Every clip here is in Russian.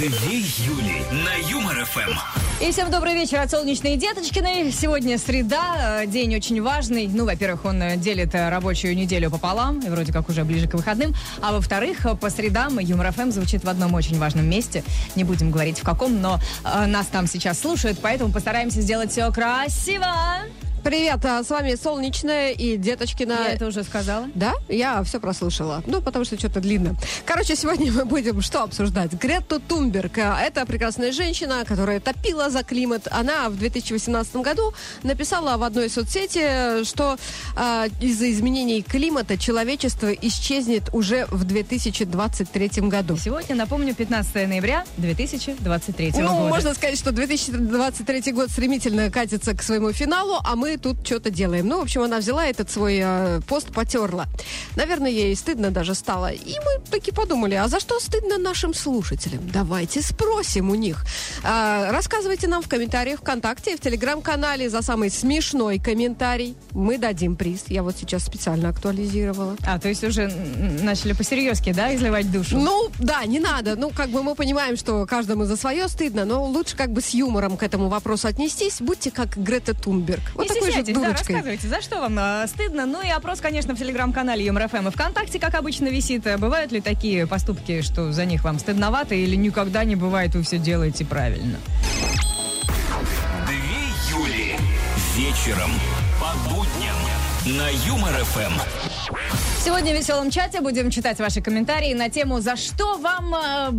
Две Юли на Юмор ФМ. И всем добрый вечер от солнечной Деточкиной. Сегодня среда, э, день очень важный. Ну, во-первых, он э, делит э, рабочую неделю пополам, и вроде как уже ближе к выходным. А во-вторых, по средам Юмор ФМ звучит в одном очень важном месте. Не будем говорить в каком, но нас там сейчас слушают, поэтому постараемся сделать все красиво. Привет, а с вами Солнечная и Деточкина. Я это уже сказала. Да? Я все прослушала. Ну, потому что что-то длинно. Короче, сегодня мы будем что обсуждать? Грету Тумберг. А, Это прекрасная женщина, которая топила за климат. Она в 2018 году написала в одной соцсети, что а, из-за изменений климата человечество исчезнет уже в 2023 году. Сегодня, напомню, 15 ноября 2023 Ну, года. можно сказать, что 2023 год стремительно катится к своему финалу, а мы тут что-то делаем. Ну, в общем, она взяла этот свой э, пост, потерла. Наверное, ей стыдно даже стало. И мы таки подумали, а за что стыдно нашим слушателям? Давайте спросим у них. А, рассказывайте нам в комментариях ВКонтакте и в Телеграм-канале за самый смешной комментарий. Мы дадим приз. Я вот сейчас специально актуализировала. А, то есть уже начали посерьезки, да, изливать душу? Ну, да, не надо. Ну, как бы мы понимаем, что каждому за свое стыдно, но лучше как бы с юмором к этому вопросу отнестись. Будьте как Грета Тунберг. Вот Не такой же стесняйтесь, да, рассказывайте, за что вам э, стыдно. Ну и опрос, конечно, в телеграм-канале ЮморФМ и ВКонтакте, как обычно, висит. Э, Бывают ли такие поступки, что за них вам стыдновато, или никогда не бывает, вы все делаете правильно? Две Юли. Вечером по будням на Юмор ФМ. Сегодня в веселом чате будем читать ваши комментарии на тему «За что вам э,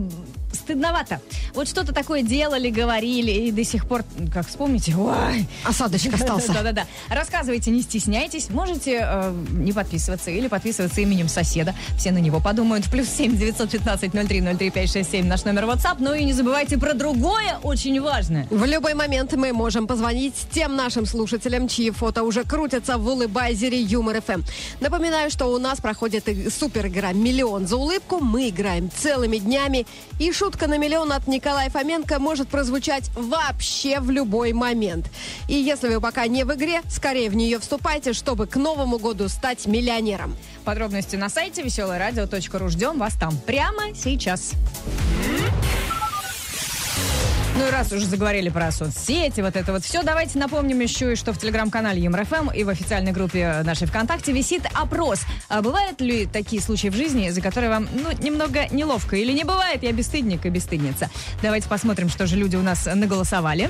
стыдновато?» Вот что-то такое делали, говорили, и до сих пор, как вспомните, ой, Осадочек остался. Да-да-да. Рассказывайте, не стесняйтесь. Можете э, не подписываться или подписываться именем соседа. Все на него подумают. Плюс семь девятьсот пятнадцать ноль три ноль три пять шесть семь наш номер WhatsApp. Ну и не забывайте про другое, очень важное. В любой момент мы можем позвонить тем нашим слушателям, чьи фото уже крутятся в улыбайзере Юмор ФМ. Напоминаю, что у нас проходит супер игра «Миллион за улыбку». Мы играем целыми днями. И шутка на миллион от Николая Фоменко может прозвучать вообще в любой момент. И если вы пока не в игре, скорее в нее вступайте, чтобы к Новому году стать миллионером. Подробности на сайте веселорадио.ру. Ждем вас там прямо сейчас. Ну и раз уже заговорили про соцсети, вот это вот все, давайте напомним еще и, что в телеграм-канале ЮморФМ и в официальной группе нашей ВКонтакте висит опрос. А бывают ли такие случаи в жизни, за которые вам, ну, немного неловко? Или не бывает? Я бесстыдник и бесстыдница. Давайте посмотрим, что же люди у нас наголосовали.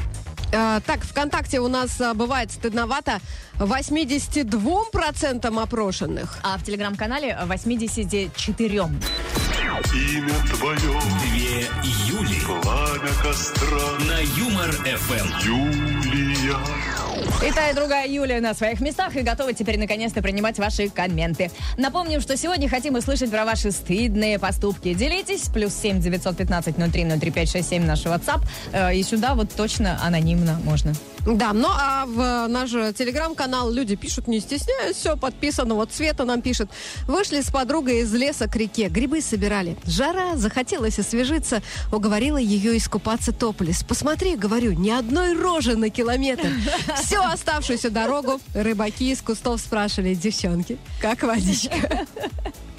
Э, так, ВКонтакте у нас э, бывает стыдновато 82% опрошенных. А в телеграм-канале 84. Имя твое, Две Юли пламя костра, на Юмор ФМ. Юлия. И та, и другая Юлия на своих местах и готова теперь наконец-то принимать ваши комменты. Напомним, что сегодня хотим услышать про ваши стыдные поступки. Делитесь. Плюс семь девятьсот пятнадцать ноль три ноль три пять шесть семь наш WhatsApp. Э, И сюда вот точно анонимно можно. Да, ну а в наш телеграм-канал люди пишут, не стесняясь, все подписано. Вот Света нам пишет. Вышли с подругой из леса к реке, грибы собирали. Жара, захотелось освежиться, уговорила ее искупаться топлес. Посмотри, говорю, ни одной рожи на километр. Всю оставшуюся дорогу рыбаки из кустов спрашивали, девчонки, как водичка?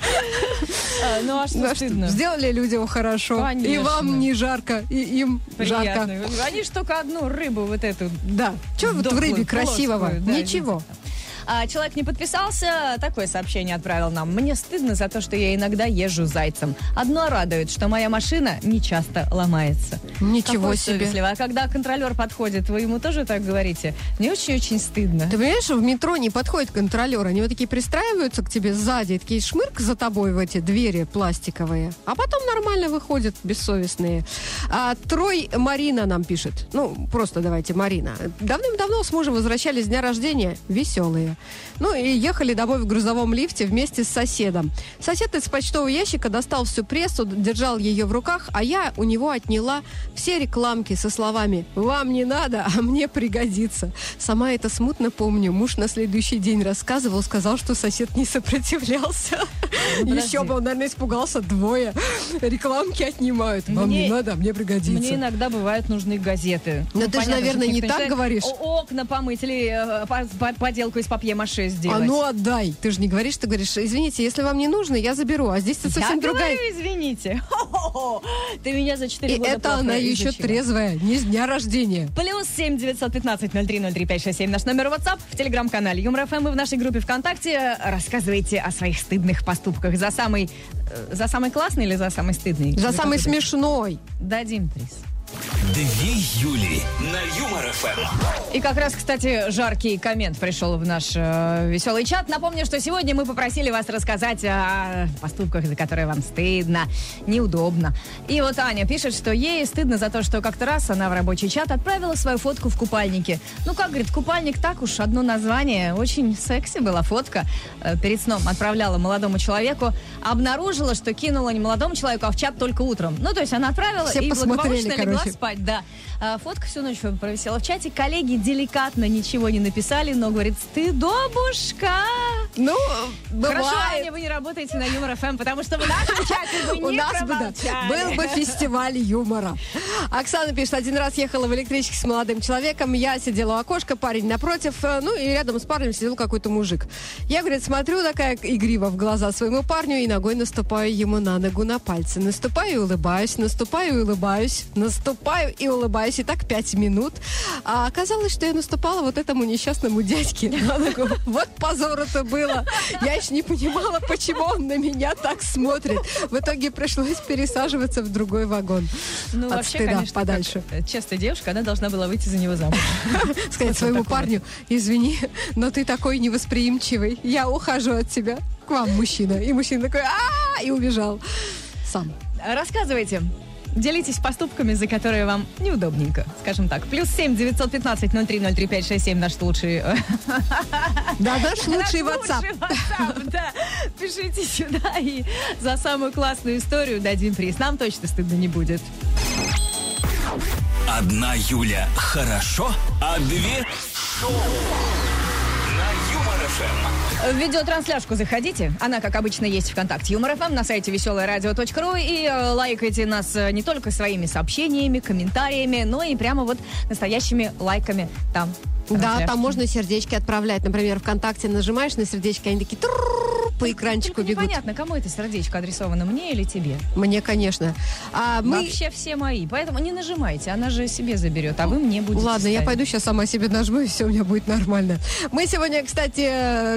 ну а что Ну, а стыдно? что, Сделали людям хорошо. И вам не жарко, и им жарко. Они ж только одну рыбу вот эту Да. Что вот в рыбе красивого? плоскую, да, Ничего. А человек не подписался, такое сообщение отправил нам. Мне стыдно за то, что я иногда езжу зайцем. Одно радует, что моя машина не часто ломается. Ничего Какой себе. совестливый. А когда контролер подходит, вы ему тоже так говорите? Мне очень-очень стыдно. Ты понимаешь, в метро не подходит контролер. Они вот такие пристраиваются к тебе сзади, такие шмырк за тобой в эти двери пластиковые. А потом нормально выходят, бессовестные. А Трой Марина нам пишет. Ну, просто давайте Марина. Давным-давно с мужем возвращались с дня рождения веселые. Ну и ехали домой в грузовом лифте вместе с соседом. Сосед из почтового ящика достал всю прессу, держал ее в руках, а я у него отняла все рекламки со словами «Вам не надо, а мне пригодится». Сама это смутно помню. Муж на следующий день рассказывал, сказал, что сосед не сопротивлялся. подожди. Еще бы, он, наверное, испугался двое. Рекламки отнимают. Вам Мне- не надо, а мне пригодится. Мне иногда бывают нужны газеты. Но ты же, понятно, наверное, что не так читает. говоришь. Окна помыть или э, по- по- поделку из папки папье-маше А сделать. ну отдай. Ты же не говоришь, ты говоришь, извините, если вам не нужно, я заберу. А здесь тут совсем Я другая. говорю, извините. Хо-хо-хо. Ты меня за 4 И года это она еще изучила. трезвая, не с дня рождения. Плюс семь девятьсот пятнадцать ноль три ноль три пять шесть семь наш номер WhatsApp в телеграм-канале Юмор ФМ и в нашей группе ВКонтакте рассказывайте о своих стыдных поступках за самый э, за самый классный или за самый стыдный? За самый смешной. Дадим приз. Две Юли на Юмор ФМ. И как раз, кстати, жаркий коммент пришел в наш э, веселый чат. Напомню, что сегодня мы попросили вас рассказать о поступках, за которые вам стыдно, неудобно. И вот Аня пишет, что ей стыдно за то, что как-то раз она в рабочий чат отправила свою фотку в купальнике. Ну, как, говорит, купальник так уж, одно название. Очень секси была фотка. Э, перед сном отправляла молодому человеку. Обнаружила, что кинула не молодому человеку, а в чат только утром. Ну, то есть она отправила Все и благополучно легла короче. Спать, да. А, фотка всю ночь провисела в чате. Коллеги деликатно ничего не написали, но говорит, стыдобушка. Ну, Хорошо, бывает. Аня, вы не работаете на Юмор ФМ, потому что в нашем чате вы У не нас бы, да, был бы фестиваль юмора. Оксана пишет, один раз ехала в электричке с молодым человеком, я сидела у окошка, парень напротив, э, ну и рядом с парнем сидел какой-то мужик. Я, говорит, смотрю такая игриво в глаза своему парню и ногой наступаю ему на ногу на пальцы. Наступаю и улыбаюсь, наступаю и улыбаюсь, наступаю и улыбаюсь. И так пять минут. А оказалось, что я наступала вот этому несчастному дядьке на ногу. Вот позор это было. Я еще не понимала, почему он на меня так смотрит. В итоге пришлось пересаживаться в другой вагон. Ну, От вообще, стыда конечно, подальше. э, честная девушка, она должна была выйти за него замуж. Сказать своему парню, извини, но ты такой невосприимчивый. Я ухожу от тебя. К вам, мужчина. И мужчина такой, а и убежал. Сам. Рассказывайте. Делитесь поступками, за которые вам неудобненько, скажем так. Плюс семь девятьсот пятнадцать ноль три ноль три пять шесть семь наш лучший э, Да, наш лучший WhatsApp. лучший WhatsApp, да. Пишите сюда и за самую классную историю дадим приз. Нам точно стыдно не будет. Одна Юля хорошо, а две шоу. В видеотрансляшку заходите. Она, как обычно, есть ВКонтакте Юмор ФМ на сайте веселорадио.ру и э, лайкайте нас э, не только своими сообщениями, комментариями, но и прямо вот настоящими лайками там. Да, там можно сердечки отправлять. Например, ВКонтакте нажимаешь на сердечки, они такие по экранчику Только бегут. непонятно, кому это сердечко адресовано, мне или тебе. Мне, конечно. А мы... Вообще все мои. Поэтому не нажимайте, она же себе заберет, а вы мне будете Ладно, я ставить. пойду сейчас сама себе нажму, и все у меня будет нормально. Мы сегодня, кстати,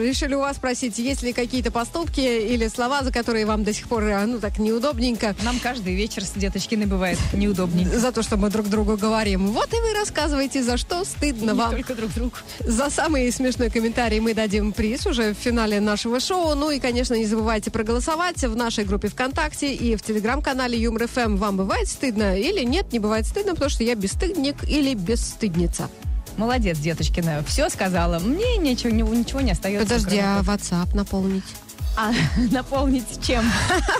решили у вас спросить, есть ли какие-то поступки или слова, за которые вам до сих пор, э, ну, так неудобненько, Нам каждый вечер с Деточкиной бывает неудобненько. за то, что мы друг другу говорим. Вот и вы рассказывайте, за что стыдно Не вам. только друг другу. За самый смешной комментарий мы дадим приз уже в финале нашего шоу. Ну и, конечно, не забывайте проголосовать в нашей группе ВКонтакте и в телеграм-канале Юмор ФМ. Вам бывает стыдно или нет, не бывает стыдно, потому что я бесстыдник или бесстыдница. Молодец, Деточкина. Все сказала. Мне ничего, ничего не остается. Подожди, а WhatsApp наполнить? А, наполнить чем?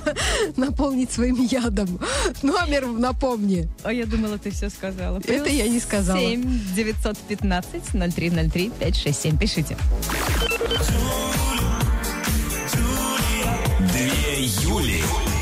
Наполнить своим ядом. Номер напомни. А я думала, ты все сказала. Это я не сказала. 7 915 0303 567. Пишите. Юли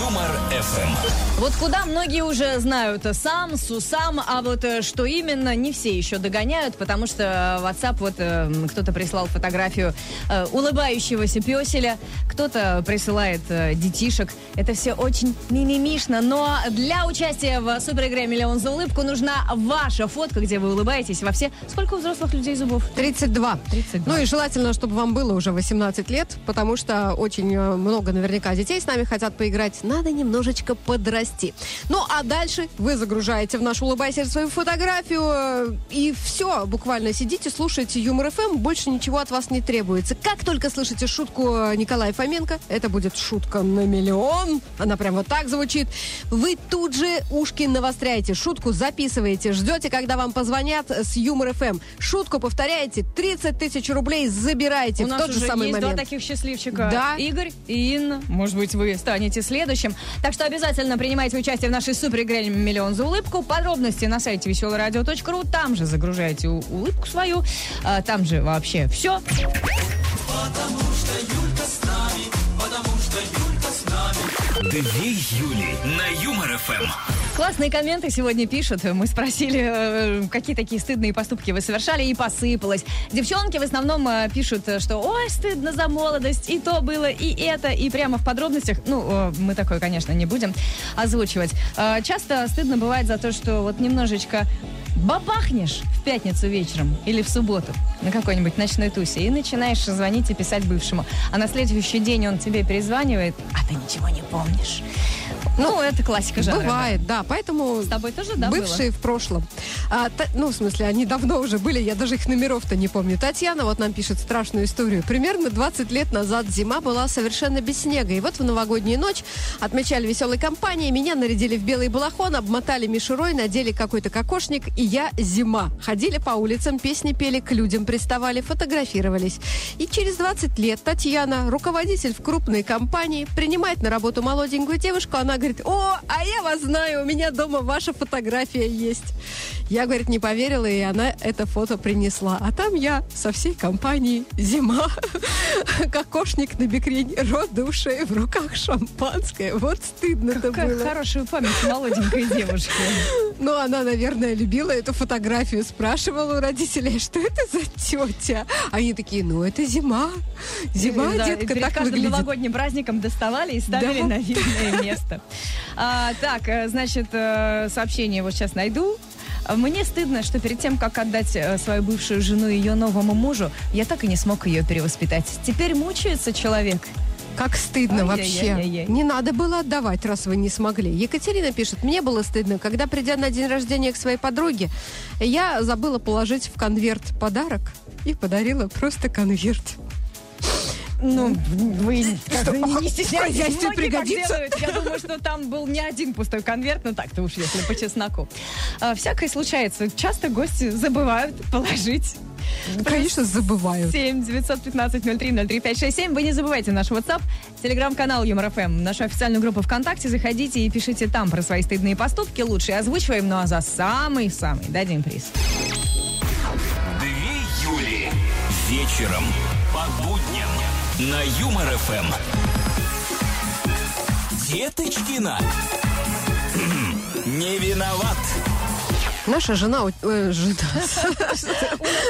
Юмор ФМ. Вот куда многие уже знают сам, сусам, а вот э, что именно, не все еще догоняют, потому что в WhatsApp вот э, кто-то прислал фотографию э, улыбающегося песеля, кто-то присылает э, детишек. Это все очень мимимишно, но для участия в суперигре «Миллион за улыбку» нужна ваша фотка, где вы улыбаетесь во все... Сколько у взрослых людей зубов? 32. 32. Ну и желательно, чтобы вам было уже 18 лет, потому что очень много наверняка детей с нами хотят поиграть. Надо немножечко подрасти. Ну а дальше вы загружаете в наш улыбайся свою фотографию э, и все. Буквально сидите, слушайте Юмор ФМ, больше ничего от вас не требуется. Как только слышите шутку э, Николая Фоменко, это будет шутка на миллион. Она прям вот так звучит. Вы тут же ушки навостряете, шутку записываете, ждете, когда вам позвонят с Юмор ФМ. Шутку повторяете, 30 тысяч рублей забираете У в нас тот уже же самый есть момент. два таких счастливчика. Да. Игорь и Инна. Может быть, вы станете следующим. Так что обязательно принимайте участие в нашей суперигре «Миллион за улыбку». Подробности на сайте веселорадио.ру. Там же загружаете у- улыбку свою. А, там же вообще все. Две Юли на Юмор ФМ. Классные комменты сегодня пишут. Мы спросили, э, какие такие стыдные поступки вы совершали, и посыпалось. Девчонки в основном э, пишут, что ой, стыдно за молодость, и то было, и это, и прямо в подробностях. Ну, э, мы такое, конечно, не будем озвучивать. Часто стыдно бывает за то, что вот немножечко бабахнешь в пятницу вечером или в субботу на какой-нибудь ночной тусе и начинаешь звонить и писать бывшему. А на следующий день он тебе перезванивает, а ты ничего не помнишь. Ну, это классика жанра. Бывает, да. Поэтому С тобой тоже, да, бывшие в прошлом. А, та- ну, в смысле, они давно уже были, я даже их номеров-то не помню. Татьяна вот нам пишет страшную историю. Примерно 20 лет назад зима была совершенно без снега. И вот в новогоднюю ночь отмечали веселой компанией. Меня нарядили в белый балахон, обмотали мишурой, надели какой-то кокошник, и я зима. Ходили по улицам, песни пели, к людям приставали, фотографировались. И через 20 лет Татьяна, руководитель в крупной компании, принимает на работу молоденькую девушку. Она говорит, о, а я вас знаю, у меня дома ваша фотография есть. Я, говорит, не поверила, и она это фото принесла. А там я со всей компанией зима, кокошник на бекрень, рот до ушей, в руках шампанское. Вот стыдно-то Какая было. хорошая память молоденькой девушки. Ну, она, наверное, любила эту фотографию, спрашивала у родителей, что это за тетя. Они такие, ну, это зима. Зима, Да, детка, перед так каждым выглядит. новогодним праздником доставали и ставили Да. на видное место. А, так, э, значит, э, сообщение вот сейчас найду. А, Мне стыдно, что перед тем, как отдать э, свою бывшую жену ее новому мужу, я так и не смог ее перевоспитать. Теперь мучается человек. Как стыдно вообще. Ай-яй-яй-яй. Не надо было отдавать, раз вы не смогли. Екатерина пишет, мне было стыдно, когда, придя на день рождения к своей подруге, я забыла положить в конверт подарок и подарила просто конверт. Ну, вы бы не стесняйтесь, хозяйстве пригодится? Я думаю, что там был не один пустой конверт, ну так-то уж, если по чесноку. А, всякое случается. Часто гости забывают положить Конечно, забываю. 7 915 03 03 567. Вы не забывайте наш WhatsApp, телеграм-канал Юмор ФМ, нашу официальную группу ВКонтакте. Заходите и пишите там про свои стыдные поступки. Лучше озвучиваем, ну а за самый-самый дадим приз. Две Юли. Вечером по будням на Юмор ФМ. Деточкина. Не виноват. Наша жена... э, жена. У нас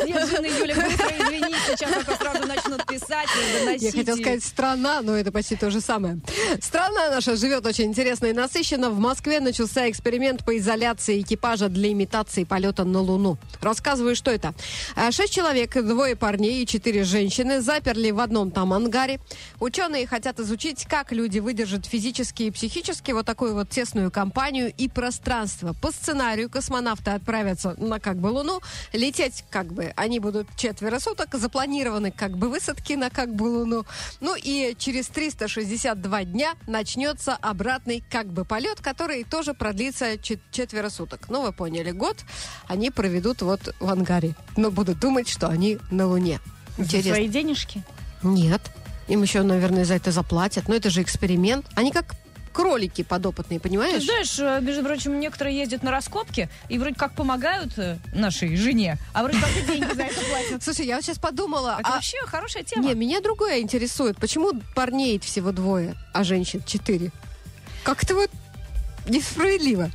нет жены Юли Быстро, сейчас только сразу начнут писать и Я доносить. хотела и- сказать страна, но это почти то же самое. Страна наша живет очень интересно и насыщенно. В Москве начался эксперимент по изоляции экипажа для имитации полета на Луну. Рассказываю, что это. А, Шесть человек, двое парней и четыре женщины заперли в одном там ангаре. Ученые хотят изучить, как люди выдержат физически и психически вот такую вот тесную компанию и пространство. По сценарию космонавты отправятся на как бы Луну. Лететь как бы они будут четверо суток. Запланированы как бы высадки на как бы Луну. Ну и через 362 дня начнется обратный как бы полет, который тоже продлится чет- четверо суток. Ну, вы поняли, год они проведут вот в ангаре. Но будут думать, что они на Луне. За Интересно. свои денежки? Нет. Им еще, наверное, за это заплатят. Но это же эксперимент. Они как кролики подопытные, Ты понимаешь? знаешь, э, между прочим, некоторые ездят на раскопки и вроде как помогают э, нашей жене, а вроде как деньги за это платят. Слушай, я вот сейчас подумала, Это а вообще хорошая тема. Не, меня другое интересует. Почему парней всего двое, а женщин четыре? Как-то вот несправедливо.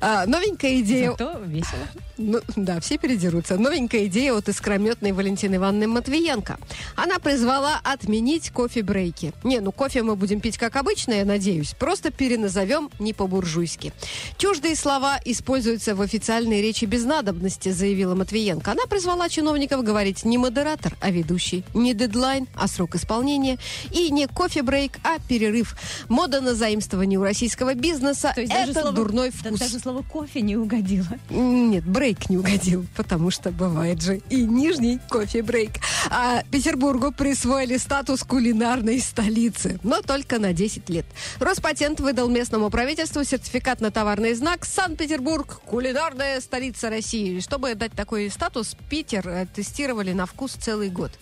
А, новенькая идея... Зато весело. Ну, да, все передерутся. Новенькая идея от искрометной Валентины Ивановны Матвиенко. Она призвала отменить кофе-брейки. Не, ну кофе мы будем пить как обычно, я надеюсь. Просто переназовем не по-буржуйски. Чуждые слова используются в официальной речи без надобности, заявила Матвиенко. Она призвала чиновников говорить не модератор, а ведущий. Не дедлайн, а срок исполнения. И не кофе-брейк, а перерыв. Мода на заимствование у российского бизнеса это слово, дурной вкус. Даже слово кофе не угодило. Нет, брейк не угодил, потому что бывает же и нижний кофе-брейк. А Петербургу присвоили статус кулинарной столицы, но только на 10 лет. Роспатент выдал местному правительству сертификат на товарный знак «Санкт-Петербург. Кулинарная столица России». Чтобы дать такой статус, Питер э, тестировали на вкус целый год.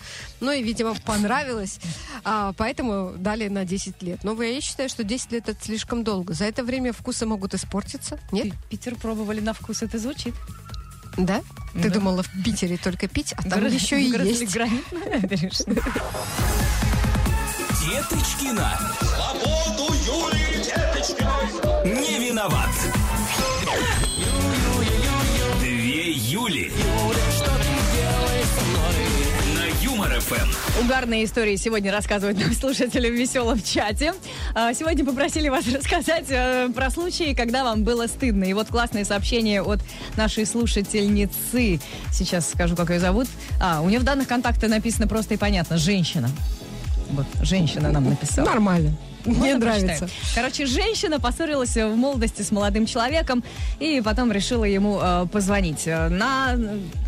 Ну и, видимо, понравилось, а, поэтому дали на 10 лет. Но я считаю, что 10 лет это слишком долго. За это время вкусы могут испортиться. Нет? Пи- Питер пробовали на вкус, это звучит. Да? Ты Да. думала в Питере только пить, а там Грыз- еще и есть. Деточкина. Свободу Юлии Деточкиной. Не виноват. ФМ. Угарные истории сегодня рассказывают нам слушатели в веселом чате. А, Сегодня попросили вас рассказать э, про случаи, когда вам было стыдно. И вот классное сообщение от нашей слушательницы. Сейчас скажу, как ее зовут. А, у нее в данных контакта написано просто и понятно. Женщина. Вот, женщина нам написала. Нормально. Мне Можно нравится. прочитаю? Короче, женщина поссорилась в молодости с молодым человеком и потом решила ему э, позвонить. Э, На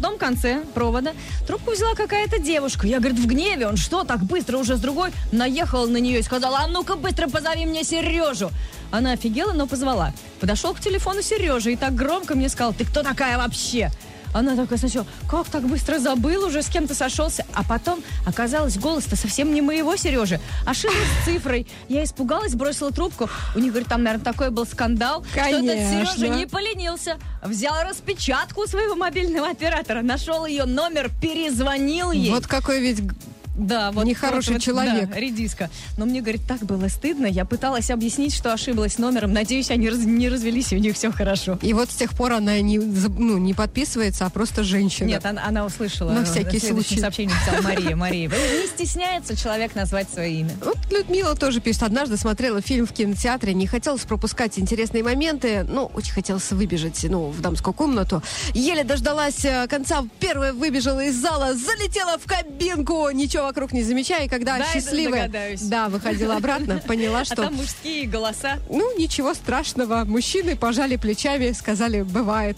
том конце провода трубку взяла какая-то девушка. Я, говорит, в гневе. Он что, так быстро уже с другой? Наехал на нее и сказал, а ну-ка быстро позови мне Сережу. Она офигела, но позвала. Подошел к телефону Сережи и так громко мне сказал, ты кто такая вообще? Она такая сначала, как так быстро забыл, уже с кем-то сошелся. А потом оказалось, голос-то совсем не моего Сережи. Ошиблась с цифрой. Я испугалась, бросила трубку. У них, говорит, там, наверное, такой был скандал, что этот Конечно. Сережа не поленился. Взял распечатку своего мобильного оператора, нашел ее номер, перезвонил ей. Вот какой ведь Да, вот Нехороший вот, человек. Да, редиска. Но мне, говорит, так было стыдно. Я пыталась объяснить, что ошиблась номером. Надеюсь, они раз- не развелись, и у них все хорошо. И вот с тех пор она не, ну, не подписывается, а просто женщина. Нет, она, она услышала. На э, всякий следующем случай. сообщении написала Мария. Мария, не стесняется человек назвать свое имя. Вот Людмила тоже пишет. Однажды смотрела фильм в кинотеатре, не хотелось пропускать интересные моменты, ну, очень хотелось выбежать, ну, в дамскую комнату. Еле дождалась э, конца, первая выбежала из зала, залетела в кабинку, ничего вокруг не замечая, и когда Да, счастливая, да, выходила обратно, поняла, А что, там мужские голоса. ну, ничего страшного. Мужчины пожали плечами, сказали, бывает.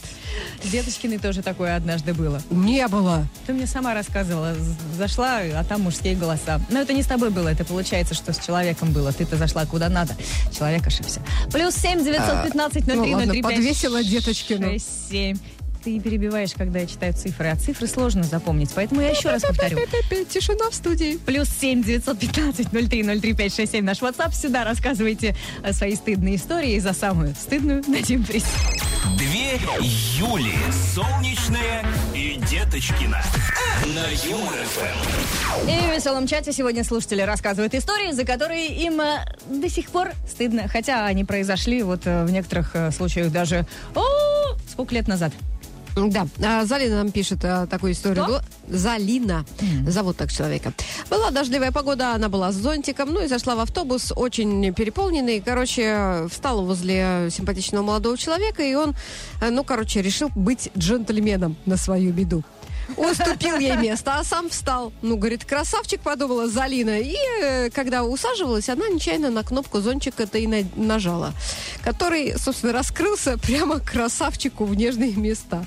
С Деточкиной тоже такое однажды было. Не было. Ты мне сама рассказывала. Зашла, а там мужские голоса. Но это не с тобой было. Это получается, что с человеком было. Ты-то зашла куда надо. Человек ошибся. Плюс семь девятьсот пятнадцать ну три ладно, ноль три подвесила Деточкину. шесть семь. Ты перебиваешь, когда я читаю цифры, а цифры сложно запомнить. Поэтому я еще раз повторю. Тишина в студии. Плюс семь девятьсот пятнадцать ноль три ноль три пять шесть семь наш WhatsApp. Сюда рассказывайте свои стыдные истории. И за самую стыдную дадим приз. Две Юли. Солнечная и Деточкина. На Юмор ФМ. И в веселом чате сегодня слушатели рассказывают истории, за которые им до сих пор стыдно. Хотя они произошли вот в некоторых случаях даже о, сколько лет назад. Да, а, Залина нам пишет а, такую историю. Кто? Залина, зовут так человека. Была дождливая погода, она была с зонтиком, ну и зашла в автобус, очень переполненный. Короче, встала возле симпатичного молодого человека, и он, э, ну, короче, решил быть джентльменом на свою беду. Уступил ей место, а сам встал. Ну, говорит, красавчик, подумала Залина. И э, когда усаживалась, она нечаянно на кнопку зонтик это и на- нажала. Который, собственно, раскрылся прямо красавчику в нежные места.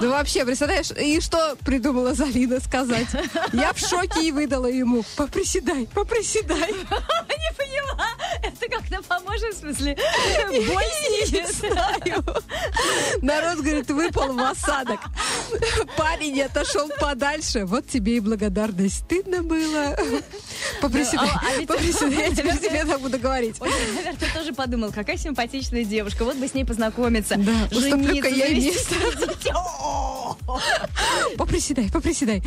Ну вообще, представляешь, и что придумала Залина сказать? Я в шоке и выдала ему. Поприседай, поприседай. Не поняла. Это как-то поможет, в смысле, боль снизит. Народ, говорит, выпал в осадок. Парень отошел подальше. Вот тебе и благодарность. Стыдно было. Поприседай, А- а ведь- поприседай. Я теперь тебе так буду говорить. Ой, наверное, тоже подумал, какая симпатичная девушка. Вот бы с ней познакомиться. Да, жениться, я ей завести детей. О! Поприседай, поприседай.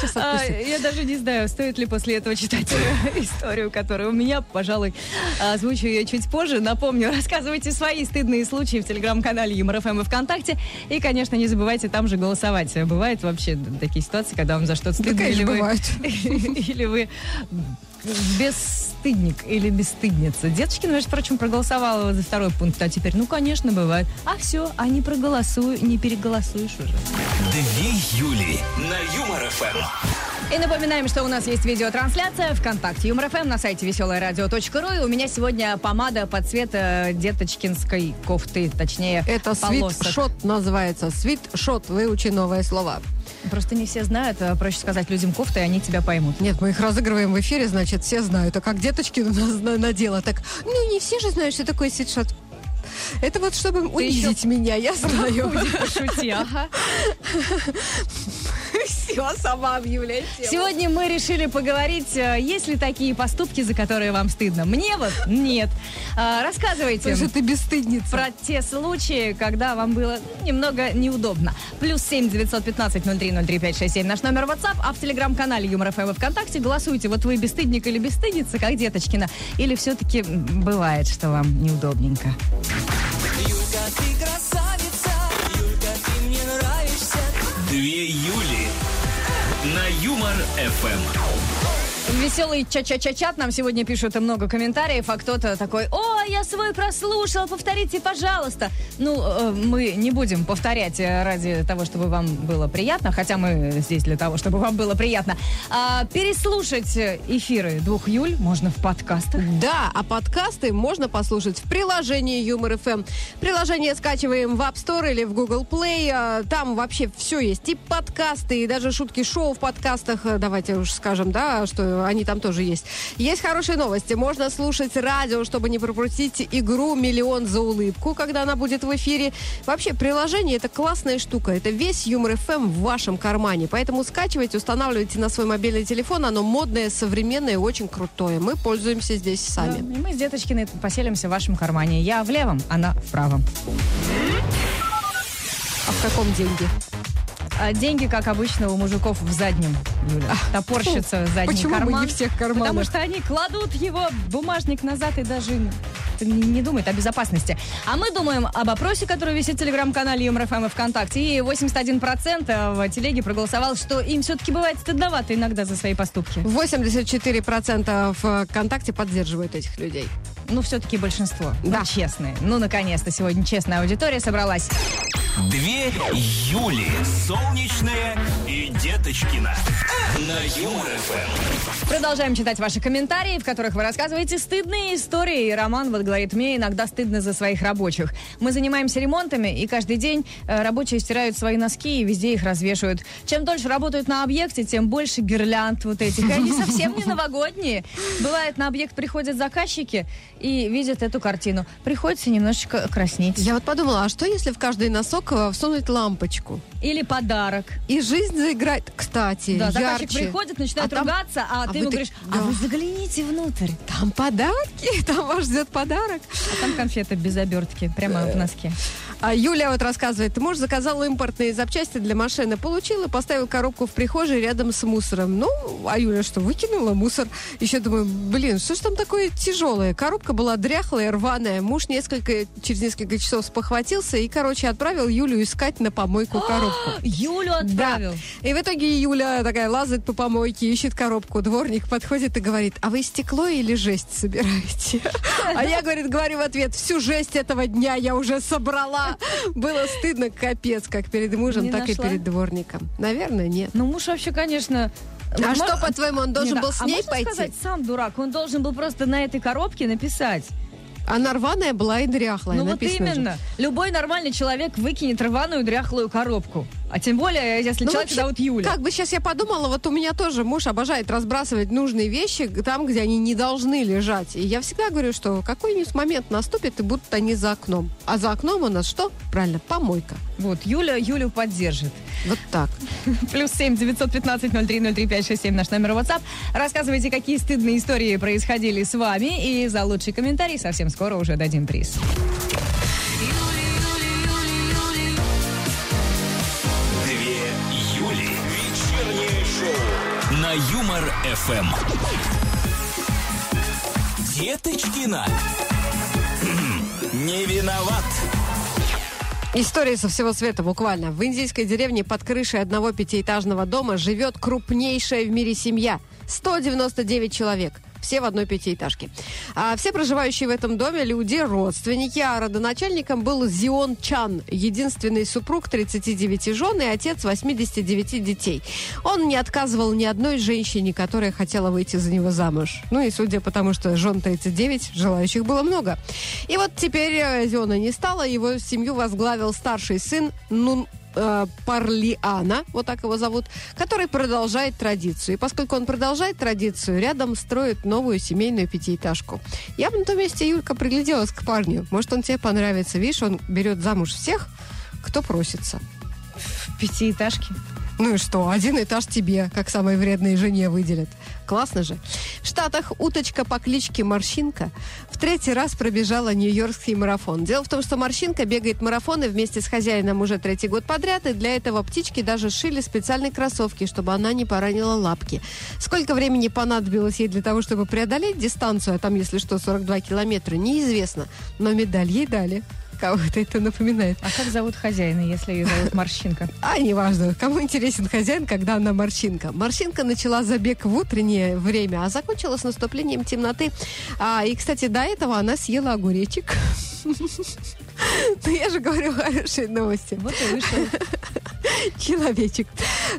Сейчас А. Я даже не знаю, стоит ли после этого читать историю, которая у меня, пожалуй, озвучу ее чуть позже. Напомню, рассказывайте свои стыдные случаи в телеграм-канале Юмор ФМ и ВКонтакте. И, конечно, не забывайте там же голосовать. Бывают вообще такие ситуации, когда вам за что-то стыдно, конечно, или вы, бывают. или вы бесстыдник или бесстыдница. Деточкина, между прочим, проголосовала за второй пункт, а теперь, ну, конечно, бывает. А все, а не проголосую, не переголосуешь уже. Две Юли. На Юмор ФМ. И напоминаем, что у нас есть видеотрансляция ВКонтакте Юмор ФМ на сайте веселорадио.ру. И у меня сегодня помада под цвет э, деточкинской кофты, точнее, Это свитшот называется. Свитшот. Выучи новое слово. Просто не все знают, а проще сказать людям кофты, и они тебя поймут. Нет, мы их разыгрываем в эфире, значит, все знают. А как деточки у нас на- надела, так, ну, не все же знают, что такое свитшот. Это вот чтобы унизить меня, я знаю. Пошути, ага. Все, сама объявляй тему. Сегодня мы решили поговорить, э, есть ли такие поступки, за которые вам стыдно. Мне вот нет. Э, рассказывайте. Потому ты бесстыдница. Про те случаи, когда вам было ну, немного неудобно. Плюс 7 915 03 03 567 наш номер WhatsApp, а в телеграм-канале Юмор ФМ и ВКонтакте голосуйте. Вот вы бесстыдник или бесстыдница, как Деточкина, или все-таки бывает, что вам неудобненько. Две Юли на Юмор ФМ. Веселый ча-ча-ча-чат нам сегодня пишут много комментариев, а кто-то такой, о, я свой прослушал, повторите, пожалуйста. Ну, э, мы не будем повторять э, ради того, чтобы вам было приятно, хотя мы здесь для того, чтобы вам было приятно. А, переслушать эфиры двух Юль можно в подкастах. Да, а подкасты можно послушать в приложении Юмор ФМ. Приложение скачиваем в App Store или в Google Play. А, Там вообще все есть. И подкасты, и даже шутки шоу в подкастах. Э, Давайте уж скажем, да, что они там тоже есть. Есть хорошие новости. Можно слушать радио, чтобы не пропустить игру «Миллион за улыбку», когда она будет в эфире. Вообще, приложение это классная штука. Это весь Юмор ФМ в вашем кармане. Поэтому скачивайте, устанавливайте на свой мобильный телефон. Оно модное, современное, очень крутое. Мы пользуемся здесь сами. Да, и мы с Деточкиной поселимся в вашем кармане. Я в левом, она в правом. А в каком деньги? А деньги, как обычно, у мужиков в заднем, Юля. Топорщится задний почему карман. не в тех карманах? Потому что они кладут его бумажник назад и даже не, не думают о безопасности. А мы думаем об опросе, который висит в телеграм-канале ЮморФМ и ВКонтакте. И 81% в телеге проголосовал, что им все-таки бывает стыдновато иногда за свои поступки. 84% ВКонтакте поддерживают этих людей. Ну, все-таки большинство. Да. Ну, честные. Ну, наконец-то сегодня честная аудитория собралась. Две Юли. Солнечная и Деточкина. На Юмор ФМ. Продолжаем читать ваши комментарии, в которых вы рассказываете стыдные истории. И Роман вот говорит, мне иногда стыдно за своих рабочих. Мы занимаемся ремонтами, и каждый день э, рабочие стирают свои носки и везде их развешивают. Чем дольше работают на объекте, тем больше гирлянд вот этих. И они совсем не новогодние. Бывает, на объект приходят заказчики и видят эту картину. Приходится немножечко краснеть. Я вот подумала, а что если в каждый носок э, всунуть лампочку? Или подарок. И жизнь заиграет, кстати, Да, заказчик ярче. приходит, начинает А там- ругаться, а, а ты ему так- говоришь, да. а вы загляните внутрь. Там подарки, там вас ждет подарок. А там конфета без обертки, прямо в носке. А Юля вот рассказывает, муж заказал импортные запчасти для машины, получил и поставил коробку в прихожей рядом с мусором. Ну, а Юля что, выкинула мусор? Еще думаю, блин, что ж там такое тяжелое? Коробка была дряхлая, рваная. Муж несколько, через несколько часов спохватился и, короче, отправил Юлю искать на помойку коробку. Юлю отправил. И в итоге Юля такая лазает по помойке, ищет коробку. Дворник подходит и говорит, а вы стекло или жесть собираете? А я, говорит, говорю в ответ, всю жесть этого дня я уже собрала. Было стыдно, капец, как перед мужем, Не так нашла? и перед дворником. Наверное, нет. Ну, муж вообще, конечно... А что, по-твоему, он должен был да, с а ней можно пойти? сказать, сам дурак. Он должен был просто на этой коробке написать. Она рваная была и дряхлая. ну, вот написано же. именно. Любой нормальный человек выкинет рваную дряхлую коробку. А тем более, если Ну, человека вообще, зовут Юля. Как бы сейчас я подумала, вот у меня тоже муж обожает разбрасывать нужные вещи там, где они не должны лежать. И я всегда говорю, что какой-нибудь момент наступит, и будут они за окном. А за окном у нас что? Правильно, помойка. Вот, Юля Юлю поддержит. Вот так. Плюс семь девятьсот пятнадцать ноль три ноль три пять шесть семь наш номер WhatsApp. Рассказывайте, какие стыдные истории происходили с вами. И за лучший комментарий совсем скоро уже дадим приз. Юмор ФМ. Деточкина. Хм, Не виноват. История со всего света буквально. В индийской деревне под крышей одного пятиэтажного дома живет крупнейшая в мире семья. 199 человек. Все в одной пятиэтажке. А все проживающие в этом доме люди, родственники, а родоначальником был Зион Чан, единственный супруг 39 жен и отец 89 детей. Он не отказывал ни одной женщине, которая хотела выйти за него замуж. Ну и судя по тому, что жен 39, желающих было много. И вот теперь э, Зиона не стало, его семью возглавил старший сын Нун э, Парлиана, вот так его зовут, который продолжает традицию. И поскольку он продолжает традицию, рядом строит новую семейную пятиэтажку. Я бы на том месте, Юлька, пригляделась к парню. Может, он тебе понравится. Видишь, он берет замуж всех, кто просится. В пятиэтажке. Ну и что, один этаж тебе, как самой вредной жене выделят. Классно же. В Штатах уточка по кличке Морщинка в третий раз пробежала Нью-Йоркский марафон. Дело в том, что Морщинка бегает марафоны вместе с хозяином уже третий год подряд, и для этого птички даже шили специальные кроссовки, чтобы она не поранила лапки. Сколько времени понадобилось ей для того, чтобы преодолеть дистанцию, а там, если что, 42 километра, неизвестно. Но медаль ей дали. Кого-то это напоминает. А как зовут хозяина, если ее зовут Морщинка? А, неважно, кому интересен хозяин, когда она морщинка. Морщинка начала забег в утреннее время, а закончила с наступлением темноты. А, и, кстати, до этого она съела огуречек. Ну, я же говорю хорошие новости. Вот и вышел. Человечек.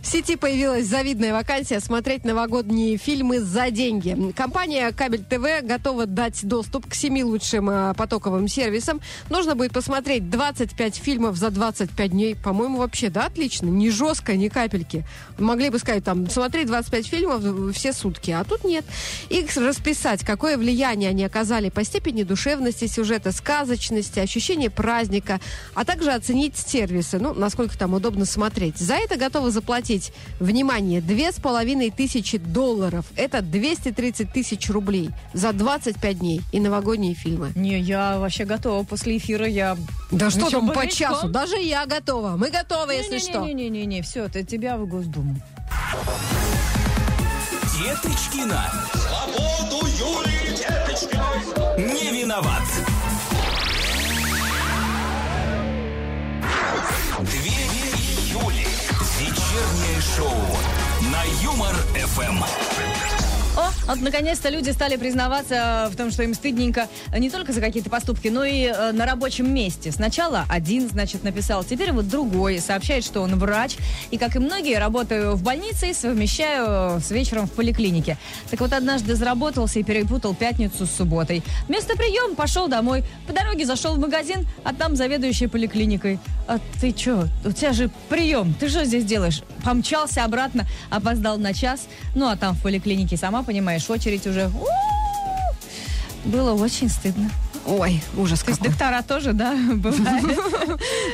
В сети появилась завидная вакансия смотреть новогодние фильмы за деньги. Компания Кабель ТВ готова дать доступ к семи лучшим э, потоковым сервисам. Нужно будет посмотреть 25 фильмов за 25 дней. По-моему, вообще, да, отлично. Не жестко, ни капельки. Могли бы сказать, там, смотри 25 фильмов все сутки, а тут нет. И расписать, какое влияние они оказали по степени душевности сюжета, сказочности, ощущения праздника, а также оценить сервисы, ну, насколько там удобно смотреть. За это готовы заплатить, внимание, две с половиной тысячи долларов. Это 230 тысяч рублей за 25 дней и новогодние фильмы. Не, я вообще готова. После эфира я... Да что там по часу? Даже я готова. Мы готовы, если что. Не-не-не, все, это тебя в Госдуму. Деточкина. Свободу Юлии Деточкиной. Не виноват. Шоу на Юмор ФМ. О, вот наконец-то люди стали признаваться в том, что им стыдненько не только за какие-то поступки, но и э, на рабочем месте. Сначала один, значит, написал, теперь вот другой сообщает, что он врач. И, как и многие, работаю в больнице и совмещаю с вечером в поликлинике. Так вот, однажды заработался и перепутал пятницу с субботой. Вместо приема пошел домой. По дороге зашел в магазин, а там заведующая поликлиникой. А ты чё? У тебя же прием. Ты что здесь делаешь? Помчался обратно, опоздал на час. Ну, а там в поликлинике, сама понимаешь, очередь уже... Было очень стыдно. Ой, ужас То есть какой. доктора тоже, да, бывает?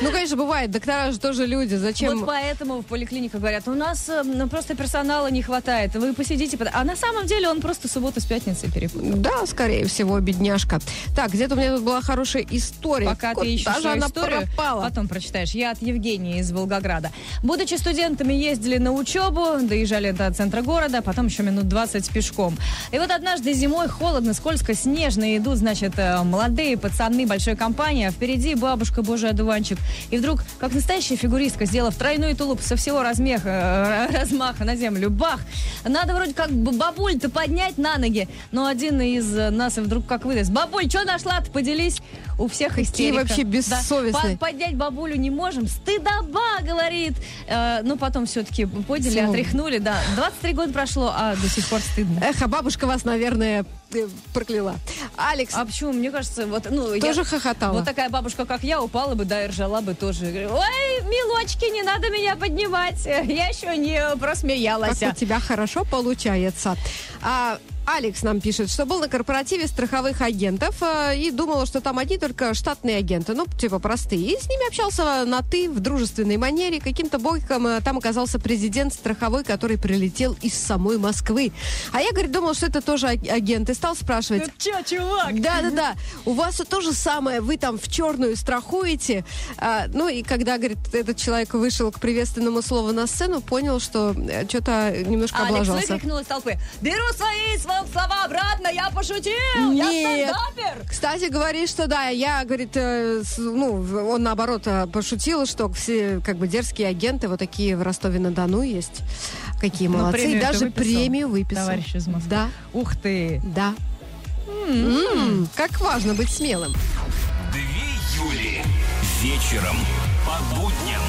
Ну, конечно, бывает. Доктора же тоже люди. Зачем? Вот поэтому в поликлиниках говорят, у нас э, просто персонала не хватает, вы посидите. под-». А на самом деле он просто субботу с пятницей перепутал. Да, скорее всего, бедняжка. Так, где-то у меня тут была хорошая история. Пока ты ищешь даже свою она историю, пропала. потом прочитаешь. Я от Евгении из Волгограда. Будучи студентами, ездили на учебу, доезжали до центра города, потом еще минут 20 пешком. И вот однажды зимой холодно, скользко, снежно, и идут, значит, э, молодые пацаны большой компании, а впереди бабушка Божий одуванчик. И вдруг, как настоящая фигуристка, сделав тройной тулуп со всего размеха, э, размаха на землю, бах! Надо вроде как бы бабуль-то поднять на ноги. Но один из э, нас и вдруг как выдаст. Бабуль, что нашла-то? Поделись. У всех истерика. вообще бессовестные. Да. По- поднять бабулю не можем. Стыдоба, говорит. Э, ну, потом все-таки подняли, Всё. отряхнули. Да, 23 года прошло, а до сих пор стыдно. Эх, а бабушка вас, наверное, э, прокляла. Алекс, А почему? Мне кажется, вот, ну, Тоже я- хохотала? Вот такая бабушка, как я, упала бы, да, и ржала бы тоже. Ой, милочки, не надо меня поднимать. Я еще не просмеялась. как у тебя хорошо получается. А, Алекс нам пишет, что был на корпоративе страховых агентов э, и думала, что там одни только штатные агенты, ну, типа простые. И с ними общался на «ты» в дружественной манере. Каким-то боком э, там оказался президент страховой, который прилетел из самой Москвы. А я, говорит, думала, что это тоже аг- агент. И стал спрашивать, Че, чувак? да-да-да, у вас то же самое, вы там в черную страхуете. А, ну и когда, говорит, этот человек вышел к приветственному слову на сцену, понял, что что-то немножко Алекс облажался. выкрикнул из толпы. Беру свои св- слова обратно, я пошутил, я Нет. стендапер. Кстати, говорит, что да, я, говорит, э, с- ну, он наоборот э, пошутил, что все как бы дерзкие агенты вот такие в Ростове-на-Дону есть. Какие Ну, молодцы. И ты даже выписал, премию выписал. товарищ из Москвы. Да, Ух ты. да. М, Как важно быть смелым. Две Юли. Вечером по будням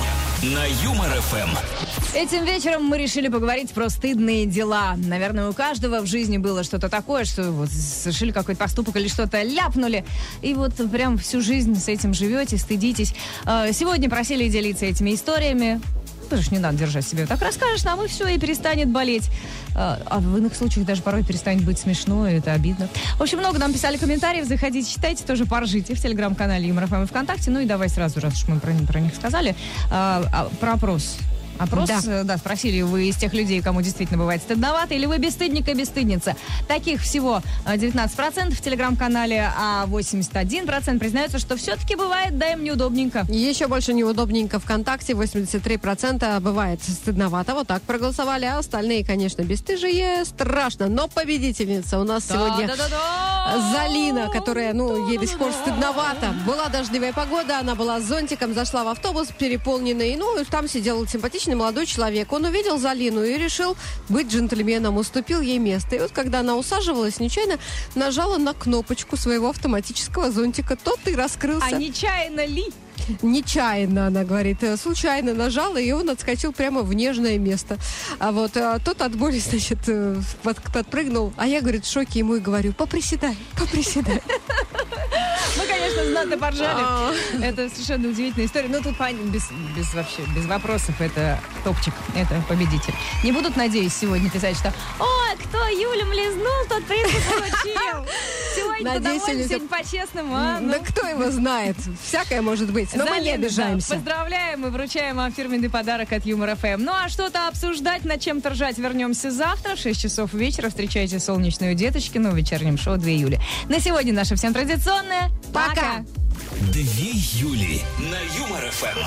на Юмор ФМ. Этим вечером мы решили поговорить про стыдные дела. Наверное, у каждого в жизни было что-то такое, что вот совершили какой-то поступок или что-то ляпнули. И вот прям всю жизнь с этим живете, стыдитесь. Э, Сегодня просили делиться этими историями. Ж не надо держать себе. Так расскажешь нам, и все, и перестанет болеть. Э, А в иных случаях даже порой перестанет быть смешно, и это обидно. В общем, много нам писали комментариев. Заходите, читайте, тоже поржите в телеграм-канале Юмор ФМ и ВКонтакте. Ну и давай сразу, раз уж мы про, про них сказали, а, а, про опрос. Опрос, Да. э, да, спросили вы из тех людей, кому действительно бывает стыдновато, или вы бесстыдник и бесстыдница. Таких всего э, 19% в телеграм-канале, а 81% признаются, что все-таки бывает, да, им неудобненько. Еще больше неудобненько ВКонтакте. 83% бывает стыдновато. Вот так проголосовали. А остальные, конечно, бесстыжие. Страшно. Но победительница у нас сегодня... Да-да-да-да. Залина, которая, ну, ей до сих пор стыдновато. Была дождливая погода, она была с зонтиком, зашла в автобус переполненный, ну, и там сидел симпатичный молодой человек. Он увидел Залину и решил быть джентльменом, уступил ей место. И вот, когда она усаживалась, нечаянно нажала на кнопочку своего автоматического зонтика. Тот и раскрылся. А нечаянно ли? Нечаянно, она говорит, э, случайно нажала, и он отскочил прямо в нежное место. А вот а тот от боли, значит, э, под- подпрыгнул. А я, говорит, в шоке ему и говорю, поприседай, поприседай. Мы, конечно, знатно поржали. Это совершенно удивительная история. Но тут пон- без, без вообще, без вопросов, это топчик, это победитель. Не будут, надеюсь, сегодня писать, что «Ой, кто Юлю млизнул, тот приз получил». Сегодня Надеюсь, сегодня по-честному, а? Ну. Да кто его знает? Всякое может быть. Но мы не обижаемся. Поздравляем и вручаем вам фирменный подарок от Юмор ФМ. Ну а что-то обсуждать, над чем-то ржать вернемся завтра в 6 часов вечера. Встречайте солнечную деточкину в вечернем шоу 2 июля. На сегодня наше всем традиционное. Пока. Две Юли на Юмор ФМ.